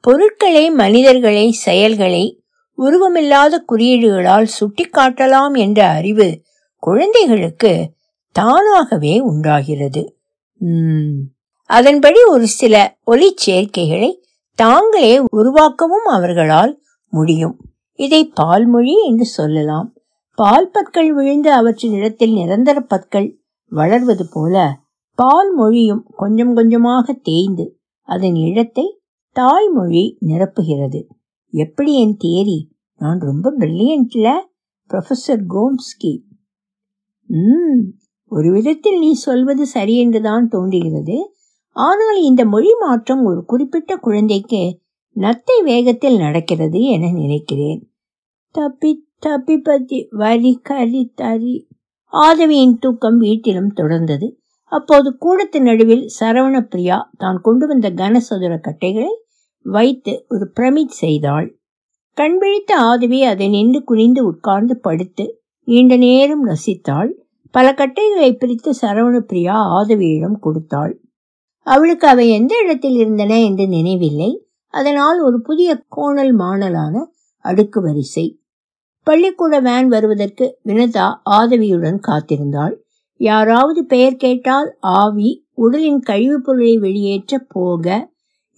பொருட்களை மனிதர்களை செயல்களை உருவமில்லாத குறியீடுகளால் சுட்டிக்காட்டலாம் என்ற அறிவு குழந்தைகளுக்கு தானாகவே உண்டாகிறது. அதன்படி ஒரு சில ஒலி சேர்க்கைகளை தாங்களே உருவாக்கவும் அவர்களால் முடியும். இதை பால்மொழி என்று சொல்லலாம். பால் பற்கள் விழுந்து அவற்றின் இடத்தில் நிரந்தர பற்கள் வளர்வது போல பால் மொழியும் கொஞ்சம் கொஞ்சமாக தேய்ந்து அதன் இடத்தை தாய்மொழி நிரப்புகிறது. எப்படி என் தேரி? நான் ரொம்ப பிரில்லியன்ட்ல ப்ரொஃபசர் கோம்ஸ்கி ம் ஒரு விதத்தில் நீ சொல்வது சரி என்றுதான் தோன்றுகிறது. ஆனால் இந்த மொழி மாற்றம் ஒரு குறிப்பிட்ட குழந்தைக்கு நத்தை வேகத்தில் நடக்கிறது என நினைக்கிறேன். தப்பி தப்பிப்பத்தி வரி கரி தரி ஆதவியின் தூக்கம் வீட்டிலும் தொடர்ந்தது. அப்போது கூடத்து நடுவில் சரவண பிரியா தான் கொண்டு வந்த கனசதுர கட்டைகளை வைத்து ஒரு பிரமிட் செய்தாள். கண்பிழித்த ஆதவி அதை நின்று குனிந்து உட்கார்ந்து படுத்து நீண்ட நேரம் ரசித்தாள் பல கட்டைகளை பிரித்து சரவண பிரியா ஆதவியிடம் கொடுத்தாள். அவளுக்கு அவை எந்த இடத்தில் இருந்தன? என்று நினைவில்லை. அதனால் ஒரு புதிய கோணல் மாணலான அடுக்கு வரிசை. பள்ளிக்கூட வேன் வருவதற்கு வினதா ஆதவியுடன் காத்திருந்தாள். யாராவது பெயர் கேட்டால் ஆவி உடலின் கழிவுப் பொருளை வெளியேற்ற போக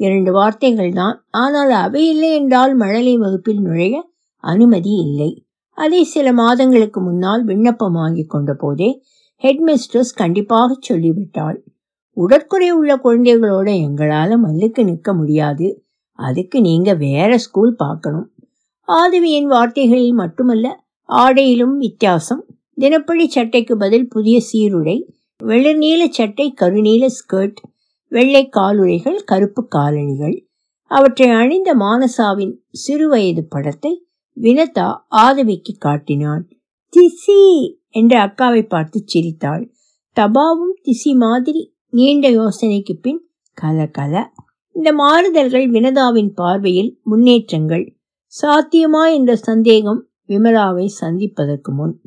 இரண்டு வார்த்தைகள் தான். ஆனால் அவை இல்லை என்றால் மழலை வகுப்பில் நுழைய அனுமதி இல்லை. அதை சில மாதங்களுக்கு முன்னால் விண்ணப்பம் வாங்கி கொண்ட போதே ஹெட்மிஸ்ட்ரஸ் கண்டிப்பாக சொல்லிவிட்டாள். உடற்குறை உள்ள குழந்தைகளோட எங்களால் மல்லுக்கு நிற்க முடியாது. அதுக்கு நீங்க வேற ஸ்கூல் பார்க்கணும். ஆதவியின் வார்த்தைகளில் மட்டுமல்ல ஆடையிலும் வித்தியாசம். தினப்படி சட்டைக்கு பதில் புதிய சீருடை வெளிர்நீல சட்டை கருநீல ஸ்கர்ட் வெள்ளை காலுடைகள் கருப்பு காலணிகள். அவற்றை அணிந்த மானசாவின் சிறுவயது படத்தை வினதா ஆதவிக்கு காட்டினாள் திசி என்ற அக்காவை பார்த்து சிரித்தாள். தபாவும் திசி மாதிரி நீண்ட யோசனைக்கு பின் கல கல இந்த மாறுதல்கள் வினதாவின் பார்வையில் முன்னேற்றங்கள். சாத்தியமா என்ற சந்தேகம் விமலாவை சந்திப்பதற்கு முன்.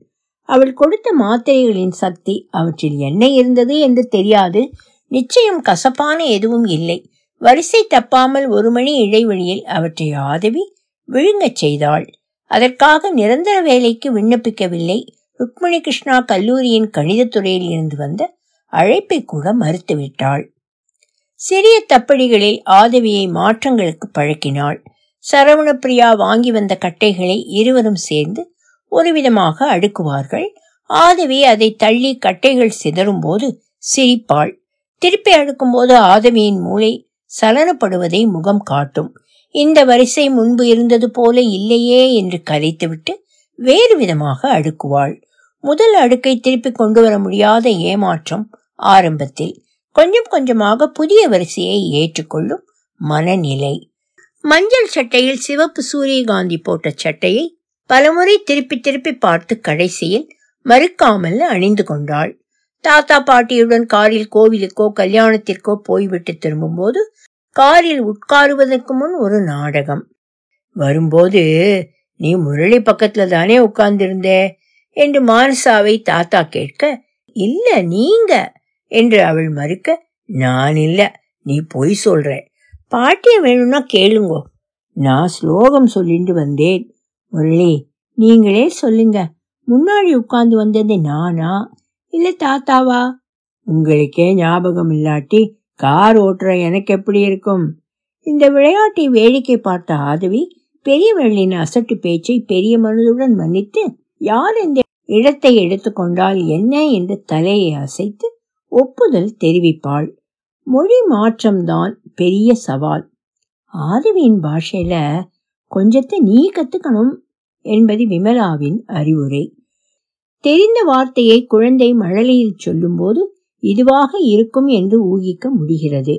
அவள் கொடுத்த மாத்திரைகளின் சக்தி அவற்றில் என்ன இருந்தது என்று தெரியாது. நிச்சயம் கசப்பான எதுவும் இல்லை. வரிசை தப்பாமல் ஒரு மணி இடைவெளியில் அவற்றை ஆதவி விழுங்கச் செய்தாள். அதற்காக நிரந்தர வேலைக்கு விண்ணப்பிக்கவில்லை. ருக்மணி கிருஷ்ணா கல்லூரியின் கணிதத்துறையில் இருந்து வந்த அழைப்பை கூட மறுத்துவிட்டாள். சிறிய தப்படிகளில் ஆதவியை மாற்றங்களுக்கு பழக்கினாள். சரவணப்பிரியா வாங்கி வந்த கட்டைகளை இருவரும் சேர்ந்து ஒரு விதமாக அடுக்குவார்கள். ஆதவி அதை தள்ளி கட்டைகள் சிதறும் போது சிரிப்பாள். திருப்பி அடுக்கும்போது ஆதவியின் மூளை சலனப்படுவதை முகம் காட்டும். இந்த வரிசை முன்பு இருந்தது போல இல்லையே என்று கலைத்துவிட்டு வேறு விதமாக அடுக்குவாள். முதல் அடுக்கை திருப்பி கொண்டு வர முடியாத ஏமாற்றம் ஆரம்பத்தில். கொஞ்சம் கொஞ்சமாக புதிய வரிசையை ஏற்றுக்கொள்ளும் மனநிலை. மஞ்சள் சட்டையில் சிவப்பு சூரியகாந்தி போட்ட சட்டையை பலமுறை திருப்பி திருப்பி பார்த்து கடைசியில் மறுக்காமல் அணிந்து கொண்டாள். தாத்தா பாட்டியுடன் காரில் கோவிலுக்கோ கல்யாணத்திற்கோ போய்விட்டு திரும்பும்போது காரில் உட்காருவதற்கு முன் ஒரு நாடகம். வரும்போது நீ முரளி பக்கத்துல தானே உட்கார்ந்திருந்தே? என்று மானசாவை தாத்தா கேட்க இல்ல நீங்க. என்று அவள் மறுக்க நான் இல்ல நீ பொய் சொல்ற. பாட்டியை வேணும்னா கேளுங்கோ. நான் ஸ்லோகம் சொல்லிட்டு வந்தேன். முரளி நீங்களே சொல்லுங்க. முன்னாடி உட்கார்ந்து வந்தது நானா? இல்லை தாத்தாவா? உங்களுக்கே ஞாபகம் இல்லாட்டி கார் ஓட்டுற எனக்கு எப்படி இருக்கும்? இந்த விளையாட்டை வேடிக்கை பார்த்த ஆதவி பெரியவர்களின் அசட்டு பேச்சை பெரிய மனதுடன் மன்னித்து யார் இந்த இடத்தை எடுத்துக்கொண்டால் என்ன? என்று தலையை அசைத்து ஒப்புதல் தெரிவிப்பாள். மொழி மாற்றம்தான் பெரிய சவால். ஆதவியின் பாஷையில கொஞ்சத்தை நீ கத்துக்கணும் என்பது விமலாவின் அறிவுரை. தெரிந்த வார்த்தையை குழந்தை மழலையில் சொல்லும்போது இதுவாக இருக்கும் என்று ஊகிக்க முடிகிறது.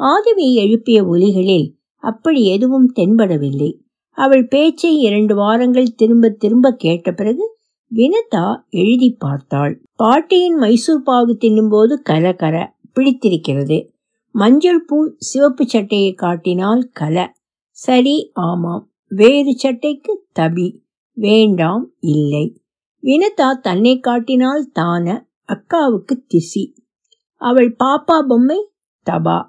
ஆதவி எழுப்பிய ஒலிகளில் அப்படி எதுவும் தென்படவில்லை. அவள் பேச்சை இரண்டு வாரங்கள் திரும்ப திரும்ப கேட்ட பிறகு வினதா எழுதி பார்த்தாள். பாட்டியின் மைசூர் பாகு தின்னும்போது கர கர பிடித்திருக்கிறது. மஞ்சள் பூ சிவப்பு சட்டையை காட்டினால் கல. சரி ஆமாம். வேறு சட்டைக்கு தபி. வேண்டாம் இல்லை. வினதா தன்னை காட்டினால் தான அக்காவுக்கு திசி. அவள் பாப்பா பொம்மை தபா.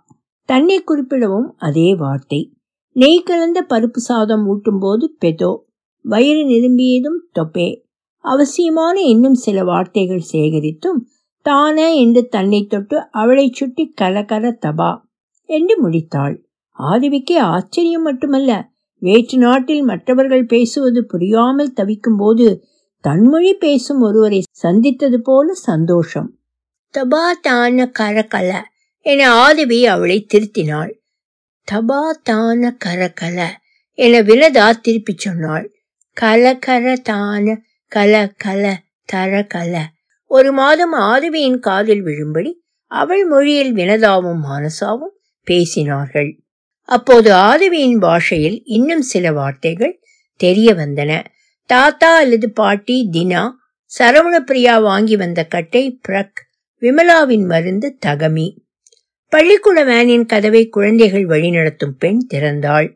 தன்னை குறிப்பிடவும் அதே வார்த்தை. நெய் கலந்த பருப்பு சாதம் ஊட்டும்போது பெதோ. வயிறு நிரம்பியதும் தொப்பே. அவசியமான இன்னும் சில வார்த்தைகள் சேகரித்தும் தானே என்று தன்னை தொட்டு அவளை சுட்டி கலகல தபா என்று முடித்தாள். ஆதிவிக்கு ஆச்சரியம் மட்டுமல்ல. வேற்று நாட்டில் மற்றவர்கள் பேசுவது புரியாமல் தவிக்கும் போது தன்மொழி பேசும் ஒருவரை சந்தித்தது போல சந்தோஷம். தபா தான கரகல என ஆதவி அவளை திருத்தினாள். தபா தான கரகல என வினதா திருப்பிச் சொன்னாள். கல கர தான கல கல தர கல ஒரு மாதம் ஆதவியின் காதில் விழும்படி அவள் மொழியில் வினதாவும் மானசாவும் பேசினார்கள். அப்போது ஆதவியின் பாஷையில் இன்னும் சில வார்த்தைகள் தெரிய வந்தன. தாத்தா அல்லது பாட்டி தினா சரவணப்பிரியா வாங்கி வந்த கட்டை பிரக் விமலாவின் மருந்து தகமி. பள்ளிக்கூட வேனின் கதவை குழந்தைகள் வழிநடத்தும் பெண் திறந்தாள்.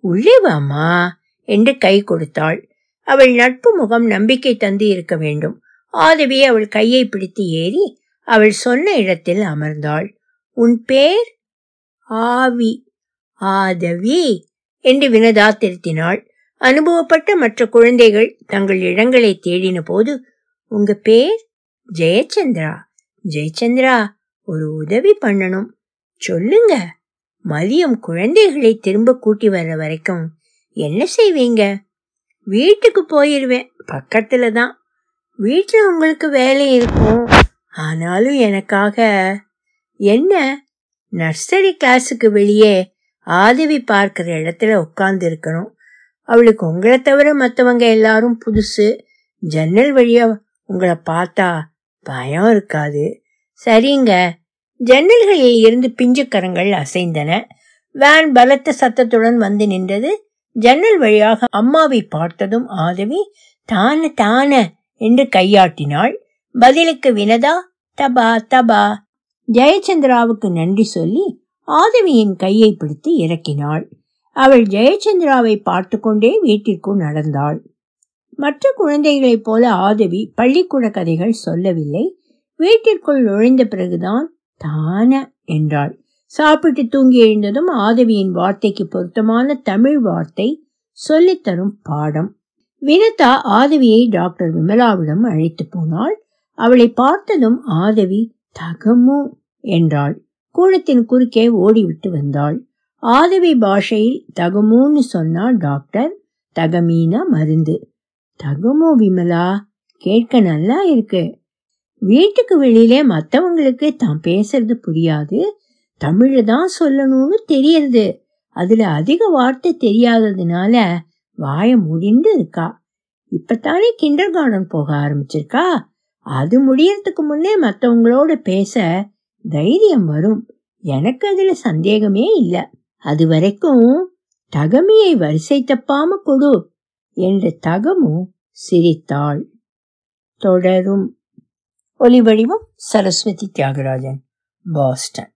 உள்ளே வாமா என்று கை கொடுத்தாள். அவள் நட்பு முகம் நம்பிக்கை தந்து இருக்க வேண்டும். ஆதவி அவள் கையை பிடித்து ஏறி அவள் சொன்ன இடத்தில் அமர்ந்தாள். உன் பேர்? ஆவி. ஆதவி என்று வினதா திருத்தினாள். அனுபவப்பட்ட மற்ற குழந்தைகள் தங்கள் இடங்களை தேடின போது உங்க பேர்? ஜெயச்சந்திரா. ஜெயச்சந்திரா ஒரு உதவி பண்ணணும். சொல்லுங்க. மதியம் குழந்தைகளை திரும்ப கூட்டி வர்ற வரைக்கும் என்ன செய்வீங்க? வீட்டுக்கு போயிருவேன். பக்கத்துல தான். வீட்டில் உங்களுக்கு வேலை இருக்கும். ஆனாலும் எனக்காக என்ன? நர்சரி கிளாஸுக்கு வெளியே ஆதவி பார்க்கிற இடத்துல உட்கார்ந்து இருக்கணும் அவளுக்கு உங்களை தவிர மற்றவங்க எல்லாரும் புதுசு. ஜன்னல் வழியா உங்களை பார்த்தா பயம் இருக்காது. சரிங்க. ஜன்னல்களில் இருந்து பிஞ்சுக்கரங்கள் அசைந்தன. வேன் பலத்த சத்தத்துடன் வந்து நின்றது. ஜன்னல் வழியாக அம்மாவை பார்த்ததும் ஆதவி தான தான என்று கையாட்டினாள். பதிலுக்கு வினதா தபா தபா. ஜெயச்சந்திராவுக்கு நன்றி சொல்லி ஆதவியின் கையை பிடித்து இறக்கினாள். அவள் ஜெயச்சந்திராவை பார்த்து கொண்டே வீட்டிற்குள் நடந்தாள். மற்ற குழந்தைகளைப் போல ஆதவி பள்ளிக்கூட கதைகள் சொல்லவில்லை. வீட்டிற்குள் நுழைந்த பிறகுதான் தான என்றாள். சாப்பிட்டு தூங்கி எழுந்ததும் ஆதவியின் வார்த்தைக்கு பொருத்தமான தமிழ் வார்த்தை சொல்லித்தரும் பாடம். வினதா ஆதவியை டாக்டர் விமலாவிடம் அழைத்து போனாள். அவளை பார்த்ததும் ஆதவி தகமு என்றாள். கூடத்தின் குறுக்கே ஓடிவிட்டு வந்தாள். ஆதவி பாஷையில் தகமுன்னு சொன்னால் டாக்டர். தகமீனா மருந்து. தகமு விமலா கேட்க நல்லா இருக்கு. வீட்டுக்கு வெளியிலே மற்றவங்களுக்கு தான் பேசுறது புரியாது. தமிழ தான் சொல்லணும்னு தெரியறது. அதுல அதிக வார்த்தை தெரியாததுனால வாய முடிந்து இருக்கா. இப்பத்தானே கிண்டர் கார்டன் போக ஆரம்பிச்சிருக்கா. அது முடியறதுக்கு முன்னே மற்றவங்களோட பேச தைரியம் வரும். எனக்கு அதுல சந்தேகமே இல்ல. அது வரைக்கும் தகமியை வரிசை தப்பாம கொடு என்று தகமு சிரித்தாள். தொடரும். ஒலிவடிவம் சரஸ்வதி தியாகராஜன் பாஸ்டன்.